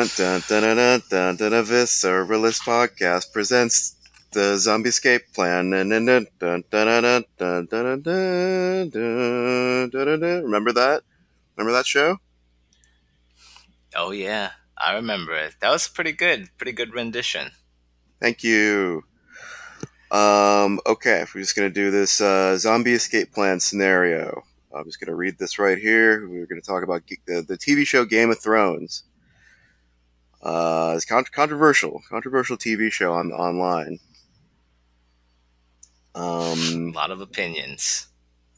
dun, dun, dun, dun, dun, dun, dun, dun, Visceralist podcast presents the zombie escape plan. Dun, dun, dun, dun, dun, dun, dun, dun, dun, dun, dun, dun, dun. Remember that? Remember that show? Oh yeah, I remember it. That was pretty good. Pretty good rendition. Thank you. Um, okay, we're just gonna do this uh, zombie escape plan scenario. I'm just gonna read this right here. We're gonna talk about the, the TV show Game of Thrones. Uh, it's con- controversial, controversial TV show on online. Um, A lot of opinions.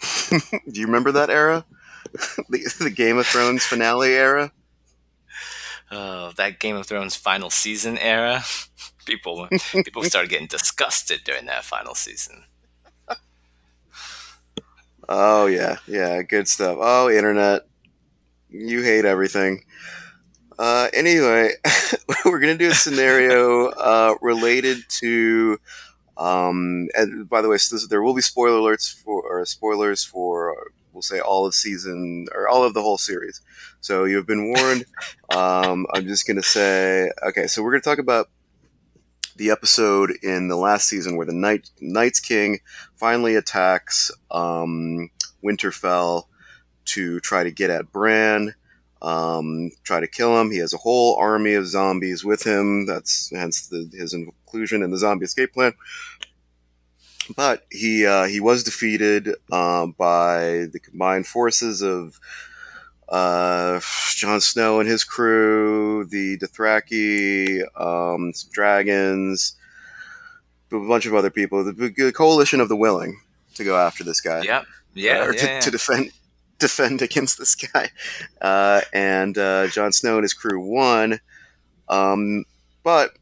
do you remember that era? the, the Game of Thrones finale era? Oh, that Game of Thrones final season era. People people started getting disgusted during that final season. Oh yeah, yeah, good stuff. Oh, internet, you hate everything. Uh, anyway, we're gonna do a scenario uh, related to. Um, and by the way, so this, there will be spoiler alerts for or spoilers for we'll say all of season or all of the whole series. So you have been warned. um, I'm just gonna say okay. So we're gonna talk about the episode in the last season where the Night Night's King finally attacks um, Winterfell to try to get at Bran, um, try to kill him. He has a whole army of zombies with him. That's hence the, his inclusion in the zombie escape plan. But he uh, he was defeated um, by the combined forces of uh, Jon Snow and his crew, the Dothraki, um, some dragons, a bunch of other people, the, the coalition of the willing to go after this guy, Yep. Yeah. or yeah, to, yeah. to defend defend against this guy. Uh, and uh, Jon Snow and his crew won. Um, but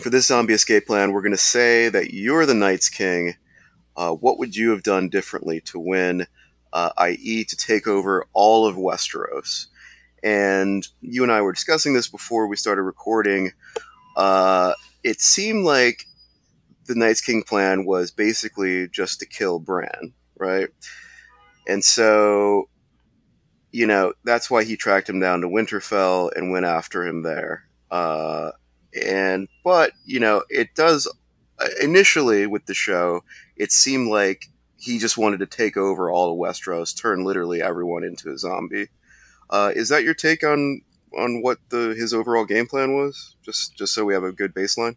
for this zombie escape plan, we're going to say that you're the Night's King. Uh, what would you have done differently to win? uh, i.e., to take over all of Westeros. And you and I were discussing this before we started recording. Uh, it seemed like the Night's King plan was basically just to kill Bran, right? And so, you know, that's why he tracked him down to Winterfell and went after him there. Uh, and, but, you know, it does, uh, initially with the show, it seemed like he just wanted to take over all of Westeros, turn literally everyone into a zombie. Uh, is that your take on on what the his overall game plan was? Just just so we have a good baseline.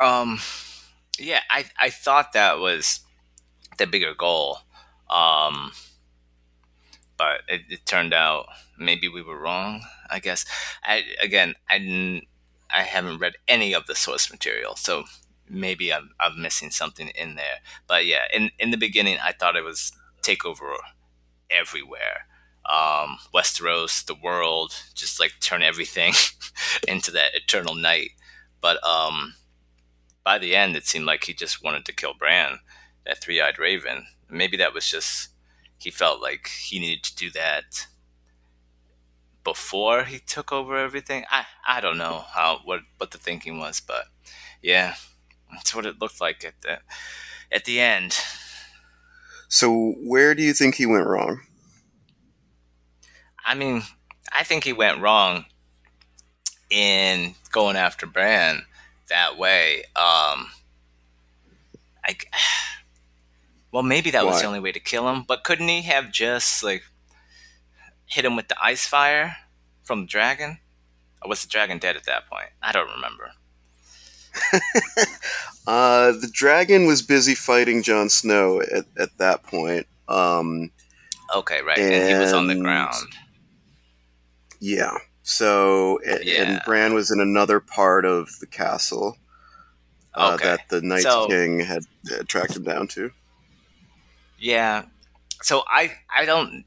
Um, yeah, I I thought that was the bigger goal. Um, but it, it turned out maybe we were wrong. I guess. I again, I. I haven't read any of the source material, so maybe I'm, I'm missing something in there. But yeah, in in the beginning, I thought it was takeover everywhere. Um, Westeros, the world, just like turn everything into that eternal night. But um, by the end, it seemed like he just wanted to kill Bran, that three-eyed raven. Maybe that was just he felt like he needed to do that before he took over everything. I I don't know how what what the thinking was, but yeah, that's what it looked like at the at the end. So where do you think he went wrong? I mean, I think he went wrong in going after Bran that way. Um, I, well, maybe that was the only way to kill him. But couldn't he have just like hit him with the ice fire from the dragon? Or was the dragon dead at that point? I don't remember. Uh, the dragon was busy fighting Jon Snow at, at that point. Um, Okay, right. And, he was on the ground. yeah. So and Yeah. Bran was in another part of the castle uh, Okay. that the Night So- King had, had tracked him down to. Yeah. So I I don't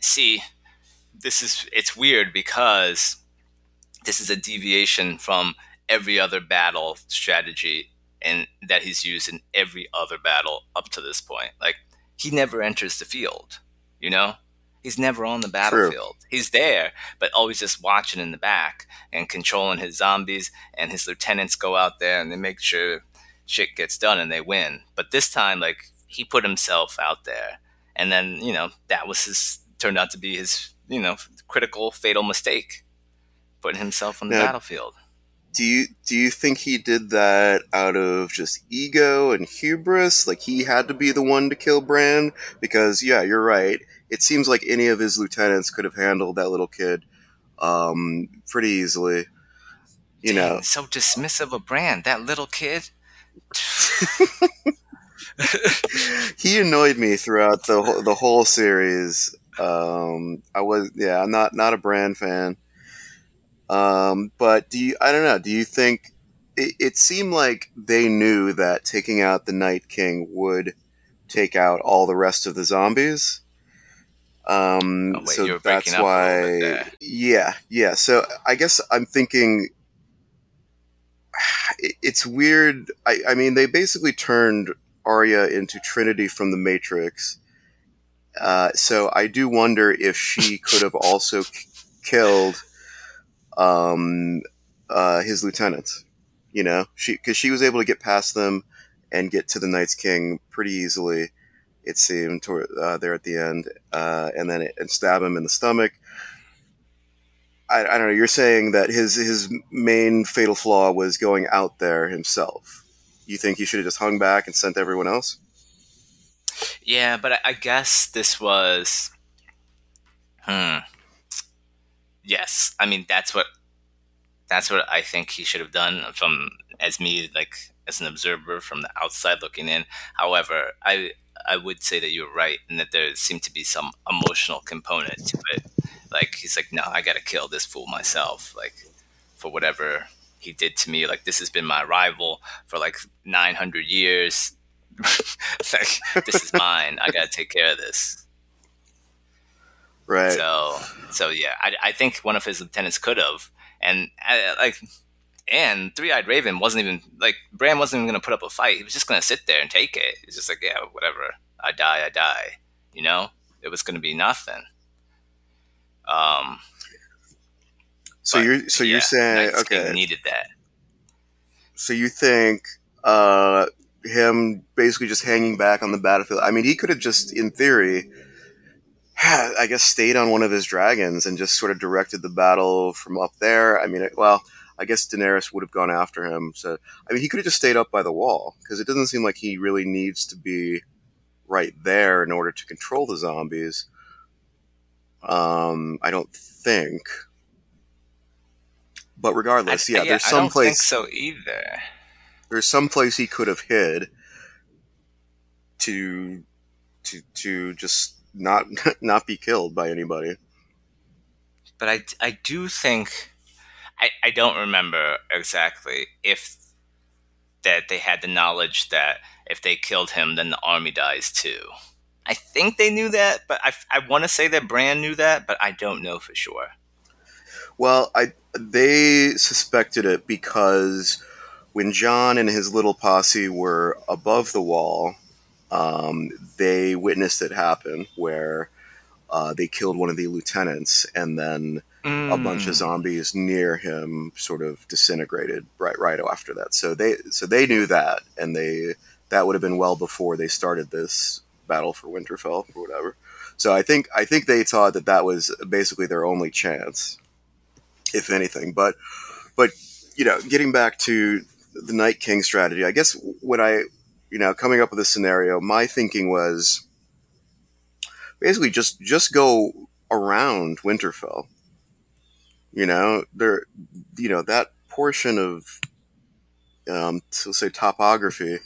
see this is it's weird because this is a deviation from every other battle strategy and that he's used in every other battle up to this point. Like he never enters the field, you know? He's never on the battlefield. He's there, but always just watching in the back and controlling his zombies and his lieutenants go out there and they make sure shit gets done and they win. But this time like he put himself out there and then, you know, that was his turned out to be his, you know, critical fatal mistake putting himself on the Now- battlefield. Do you do you think he did that out of just ego and hubris? Like he had to be the one to kill Bran Because yeah, you're right. It seems like any of his lieutenants could have handled that little kid um, pretty easily. You know, so dismissive of Bran, That little kid. he annoyed me throughout the whole, the whole series. Um, I was yeah, I'm not not a Bran fan. Um, but do you? I don't know. Do you think it, it seemed like they knew that taking out the Night King would take out all the rest of the zombies? Um, Oh, wait, so that's why. little bit there. Yeah, yeah. So I guess I'm thinking it- it's weird. I, I mean, they basically turned Arya into Trinity from the Matrix. Uh, so I do wonder if she could have also k- killed um, uh, his lieutenants. You know, she because she was able to get past them and get to the Night's King pretty easily. It seemed toward, uh, there at the end, uh, and then it, and stab him in the stomach. I, I don't know. You're saying that his his main fatal flaw was going out there himself. You think he should have just hung back and sent everyone else? Yeah, but I, I guess this was. Hmm. Yes, I mean that's what that's what I think he should have done from as me like as an observer from the outside looking in. However, I I would say that you're right and that there seemed to be some emotional component to it. Like he's like, no, I gotta kill this fool myself. Like for whatever he did to me. Like this has been my rival for like 900 years. like this is mine. I gotta take care of this. Right. So, so yeah, I, I think one of his lieutenants could have, and uh, like, and Three Eyed Raven wasn't even like Bran wasn't even to put up a fight. He was just to sit there and take it. He's just like, yeah, whatever. I die, I die. You know, it was to be nothing. Um. So but, you're so yeah, you're saying Night's King okay. needed that. So you think uh, him basically just hanging back on the battlefield? I mean, he could have just, in theory, I guess, stayed on one of his dragons and just sort of directed the battle from up there. I mean, well, I guess Daenerys would have gone after him. So I mean, he could have just stayed up by the wall because it doesn't seem like he really needs to be right there in order to control the zombies. Um, I don't think. But regardless, I, yeah, there's I some don't place think so either. there's some place he could have hid to to to just not not be killed by anybody. but I, I do think I, I don't remember exactly if that they had the knowledge that if they killed him then the army dies too i think they knew that but i, I want to say that Bran knew that but i don't know for sure Well, I they suspected it because when Jon and his little posse were above the wall, um, they witnessed it happen where uh, they killed one of the lieutenants, and then a bunch of Mm. zombies near him sort of disintegrated right right after that. So they so they knew that, and they that would have been well before they started this battle for Winterfell or whatever. So I think I think they thought that that was basically their only chance, if anything. But but you know, getting back to the Night King strategy, I guess when I you know coming up with this scenario, my thinking was basically just just go around Winterfell. You know, there, you know that portion of, um, to say topography,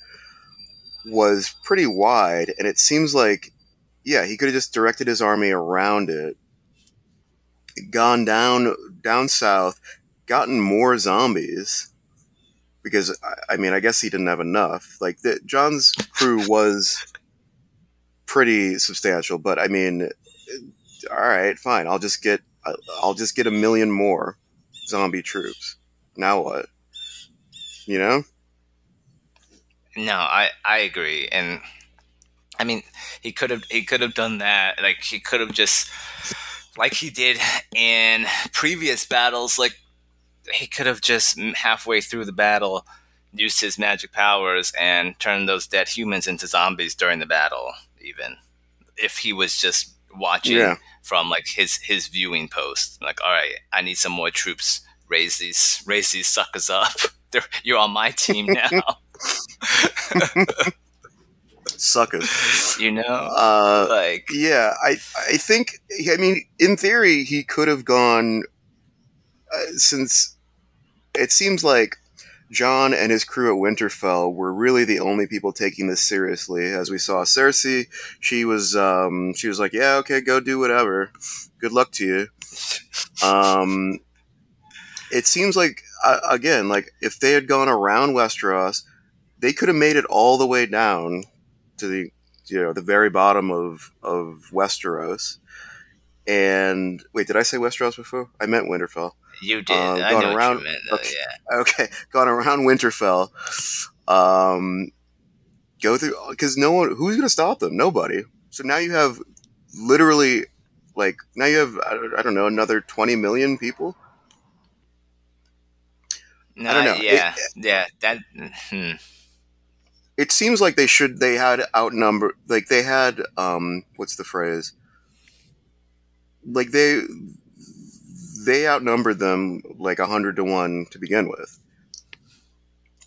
was pretty wide, and it seems like, yeah, he could have just directed his army around it, gone down down south, gotten more zombies, because I, mean, I guess he didn't have enough. Like the, Jon's crew was pretty substantial, but I mean, all right, fine, I'll just get I'll just get a million more zombie troops. Now what? You know? no i i agree and i mean he could have he could have done that like he could have just like he did in previous battles like he could have just halfway through the battle used his magic powers and turned those dead humans into zombies during the battle even if he was just watching Yeah. from like his his viewing post. Like, all right, I need some more troops. Raise these raise these suckers up. They're, you're on my team now. Suckers. you know, Uh, like yeah, I I think I mean in theory he could have gone uh, since it seems like Jon and his crew at Winterfell were really the only people taking this seriously. As we saw Cersei, she was um, she was like, "Yeah, okay, go do whatever. Good luck to you." Um, it seems like uh, again, like if they had gone around Westeros, they could have made it all the way down to the you know the very bottom of of Westeros. And wait, did I say Westeros before? I meant Winterfell. you did. uh, I gone know around- what you meant. Though, okay. Yeah. Okay, gone around Winterfell. Um, go through because no one who's going to stop them. Nobody. So now you have literally like now you have I don't, know another twenty million people. No, don't know. Yeah, yeah. That. Hmm. It seems like they should they had outnumbered like they had um what's the phrase like they they outnumbered them like a hundred to one to begin with.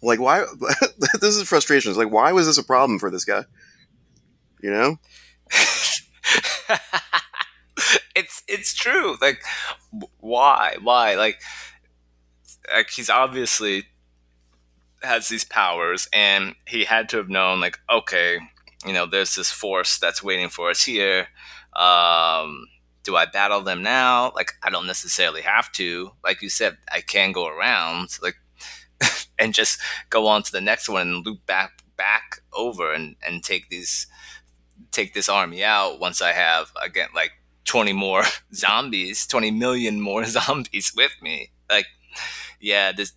Like why? this is frustration. It's like why was this a problem for this guy? You know? it's it's true. Like, why? Why? Like, like he's obviously has these powers, and he had to have known. Like, okay, you know, there's this force that's waiting for us here. Um, do I battle them now? Like, I don't necessarily have to. Like you said, I can go around. Like. and just go on to the next one and loop back back over and, and take these take this army out once I have again like 20 more zombies, 20 million more zombies with me. Like, yeah, this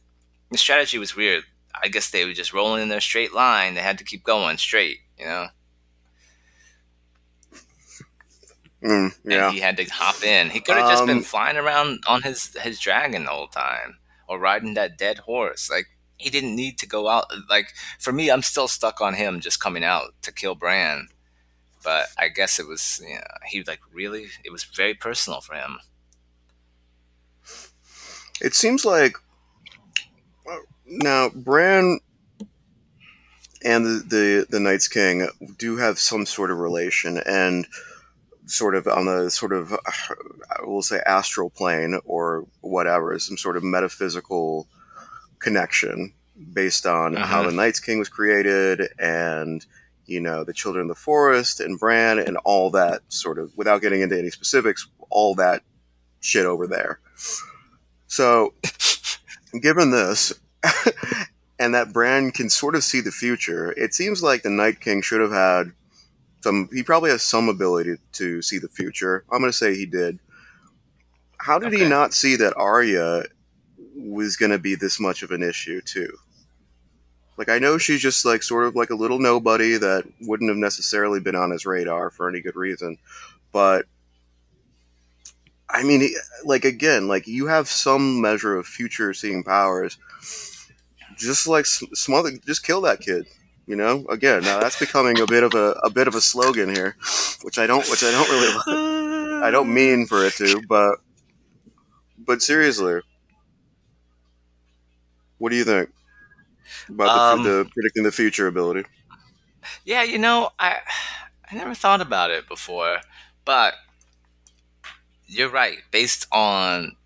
the strategy was weird. I guess they were just rolling in their straight line. They had to keep going straight, you know. Mm, yeah. And he had to hop in. He could have just been Um, flying around on his his dragon the whole time, or riding that dead horse. Like he didn't need to go out. Like for me, I'm still stuck on him just coming out to kill Bran. But I guess it was, you know, he like really. It was very personal for him. It seems like now Bran and the, the the Night's King do have some sort of relation, and sort of on the sort of I will say astral plane or whatever, some sort of metaphysical connection based on how Mhm. the Night's King was created and you know the Children of the Forest and Bran and all that sort of without getting into any specifics, all that shit over there. So, given this, and that Bran can sort of see the future, it seems like the Night King should have had some. He probably has some ability to see the future. I'm going to say he did. How did he not see that Arya was going to be this much of an issue too? Like I know she's just like sort of like a little nobody that wouldn't have necessarily been on his radar for any good reason, but I mean, like again, like you have some measure of future seeing powers. Just like smother, just kill that kid. You know, again, now that's becoming a bit of a, a bit of a slogan here, which I don't, which I don't really, I don't mean for it to, but, but seriously, what do you think about Um, the, the predicting the future ability? Yeah, you know, I I never thought about it before, but you're right. Based on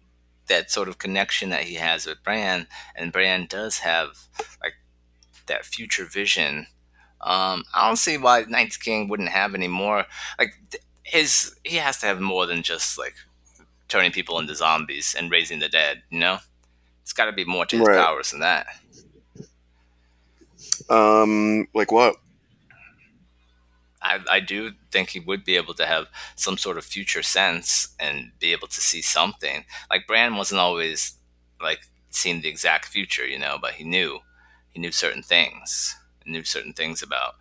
that sort of connection that he has with Bran, and Bran does have like that future vision. Um, I don't see why Night's King wouldn't have any more. Like his, he has to have more than just like turning people into zombies and raising the dead. You know, it's got to be more to his Right. powers than that. Um, like what? I, I do think he would be able to have some sort of future sense and be able to see something. Like Bran wasn't always like seeing the exact future, you know, but he knew he knew certain things. He knew certain things about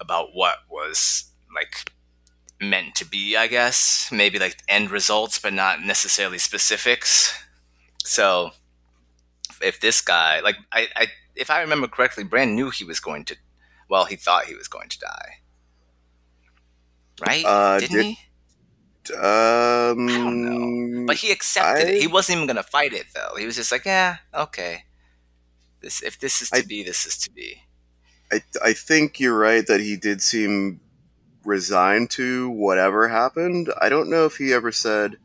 about what was like meant to be, I guess. Maybe like end results, but not necessarily specifics. So if this guy like I, I if I remember correctly, Bran knew he was going to well, he thought he was going to die. Right? Uh, Didn't did- he? Um, I don't know. But he accepted I- it. He wasn't even gonna fight it though. He was just like, yeah, okay. This if this is to I- be, this is to be. I I think you're right that he did seem resigned to whatever happened. I don't know if he ever said,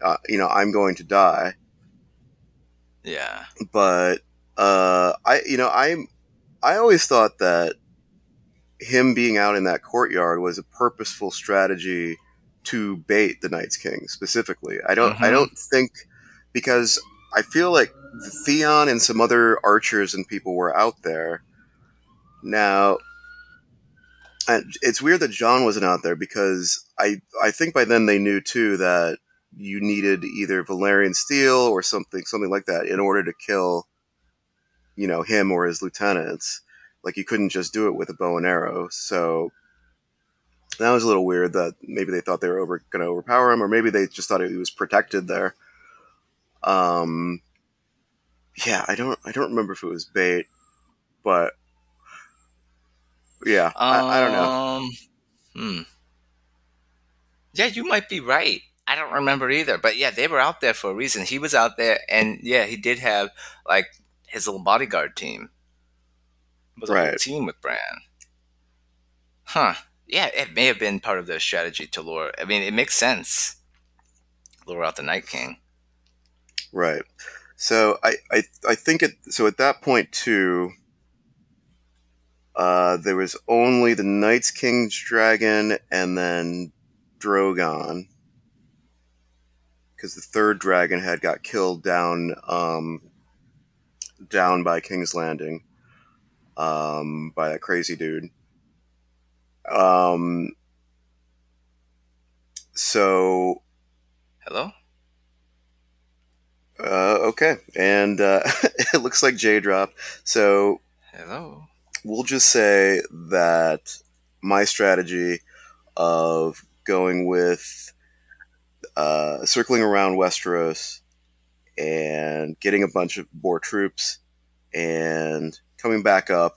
uh, you know, I'm going to die. Yeah. but uh, I, you know, I'm I always thought that him being out in that courtyard was a purposeful strategy to bait the Night's King specifically. I don't, I Mhm. don't think because I feel like Theon and some other archers and people were out there. Now, and it's weird that Jon wasn't out there because I, I think by then they knew too that you needed either Valyrian steel or something, something like that, in order to kill, you know, him or his lieutenants. Like you couldn't just do it with a bow and arrow. So that was a little weird. That maybe they thought they were over going to overpower him, or maybe they just thought he was protected there. Um, yeah, I don't, I don't remember if it was bait, but yeah, I, I don't know. Um, Hmm. Yeah, you might be right. I don't remember either. But yeah, they were out there for a reason. He was out there, and yeah, he did have like his little bodyguard team. Was a whole Right. team with Bran. Huh. Yeah, it may have been part of their strategy to lure. I mean, it makes sense. Lure out the Night King. Right. So I, I I think it so at that point too uh there was only the Night's King's dragon and then Drogon. Cuz the third dragon had got killed down um down by King's Landing um by that crazy dude. Um so Hello. uh okay and uh it looks like J drop. So Hello. we'll just say that my strategy of going with uh, circling around Westeros and getting a bunch of more troops and coming back up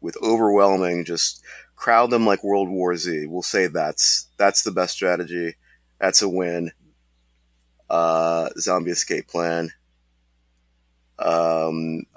with overwhelming just crowd them like World War Z. We'll say that's that's the best strategy. That's a win. Uh, zombie escape plan. Um,